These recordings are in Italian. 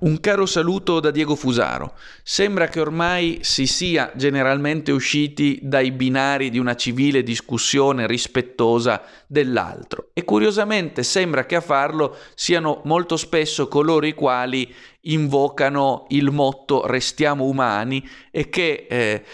Un caro saluto da Diego Fusaro. Sembra che ormai si sia generalmente usciti dai binari di una civile discussione rispettosa dell'altro e curiosamente sembra che a farlo siano molto spesso coloro i quali invocano il motto restiamo umani e che eh,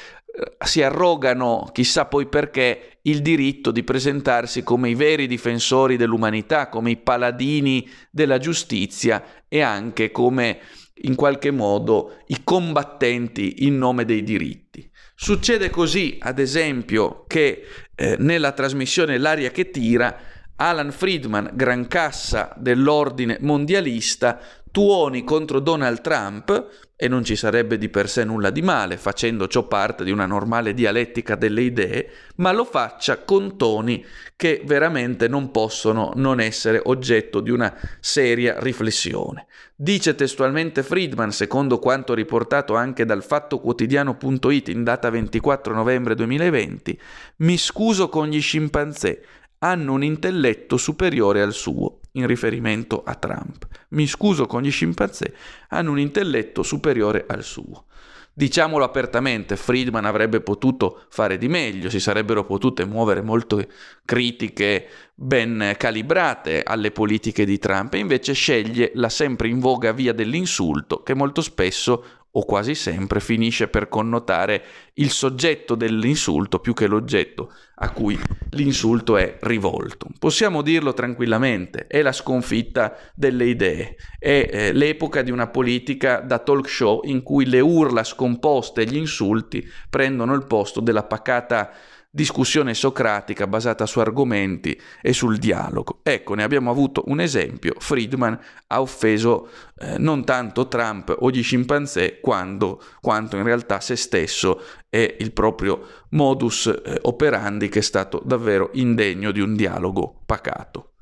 si arrogano, chissà poi perché, il diritto di presentarsi come i veri difensori dell'umanità, come i paladini della giustizia e anche come in qualche modo i combattenti in nome dei diritti. Succede così, ad esempio, che eh, nella trasmissione L'aria che tira, Alan Friedman, gran cassa dell'ordine mondialista, tuoni contro Donald Trump, e non ci sarebbe di per sé nulla di male facendo ciò parte di una normale dialettica delle idee, ma lo faccia con toni che veramente non possono non essere oggetto di una seria riflessione. Dice testualmente Friedman, secondo quanto riportato anche dal fattoquotidiano.it in data 24 novembre 2020, mi scuso con gli scimpanzé, hanno un intelletto superiore al suo in riferimento a Trump. Mi scuso con gli scimpanzé, hanno un intelletto superiore al suo. Diciamolo apertamente, Friedman avrebbe potuto fare di meglio, si sarebbero potute muovere molte critiche ben calibrate alle politiche di Trump e invece sceglie la sempre in voga via dell'insulto che molto spesso o quasi sempre finisce per connotare il soggetto dell'insulto più che l'oggetto a cui l'insulto è rivolto. Possiamo dirlo tranquillamente, è la sconfitta delle idee, è eh, l'epoca di una politica da talk show in cui le urla scomposte e gli insulti prendono il posto della pacata discussione socratica basata su argomenti e sul dialogo. Ecco, ne abbiamo avuto un esempio. Friedman ha offeso eh, non tanto Trump o gli scimpanzé quando, quanto in realtà se stesso e il proprio modus eh, operandi che è stato davvero indegno di un dialogo pacato.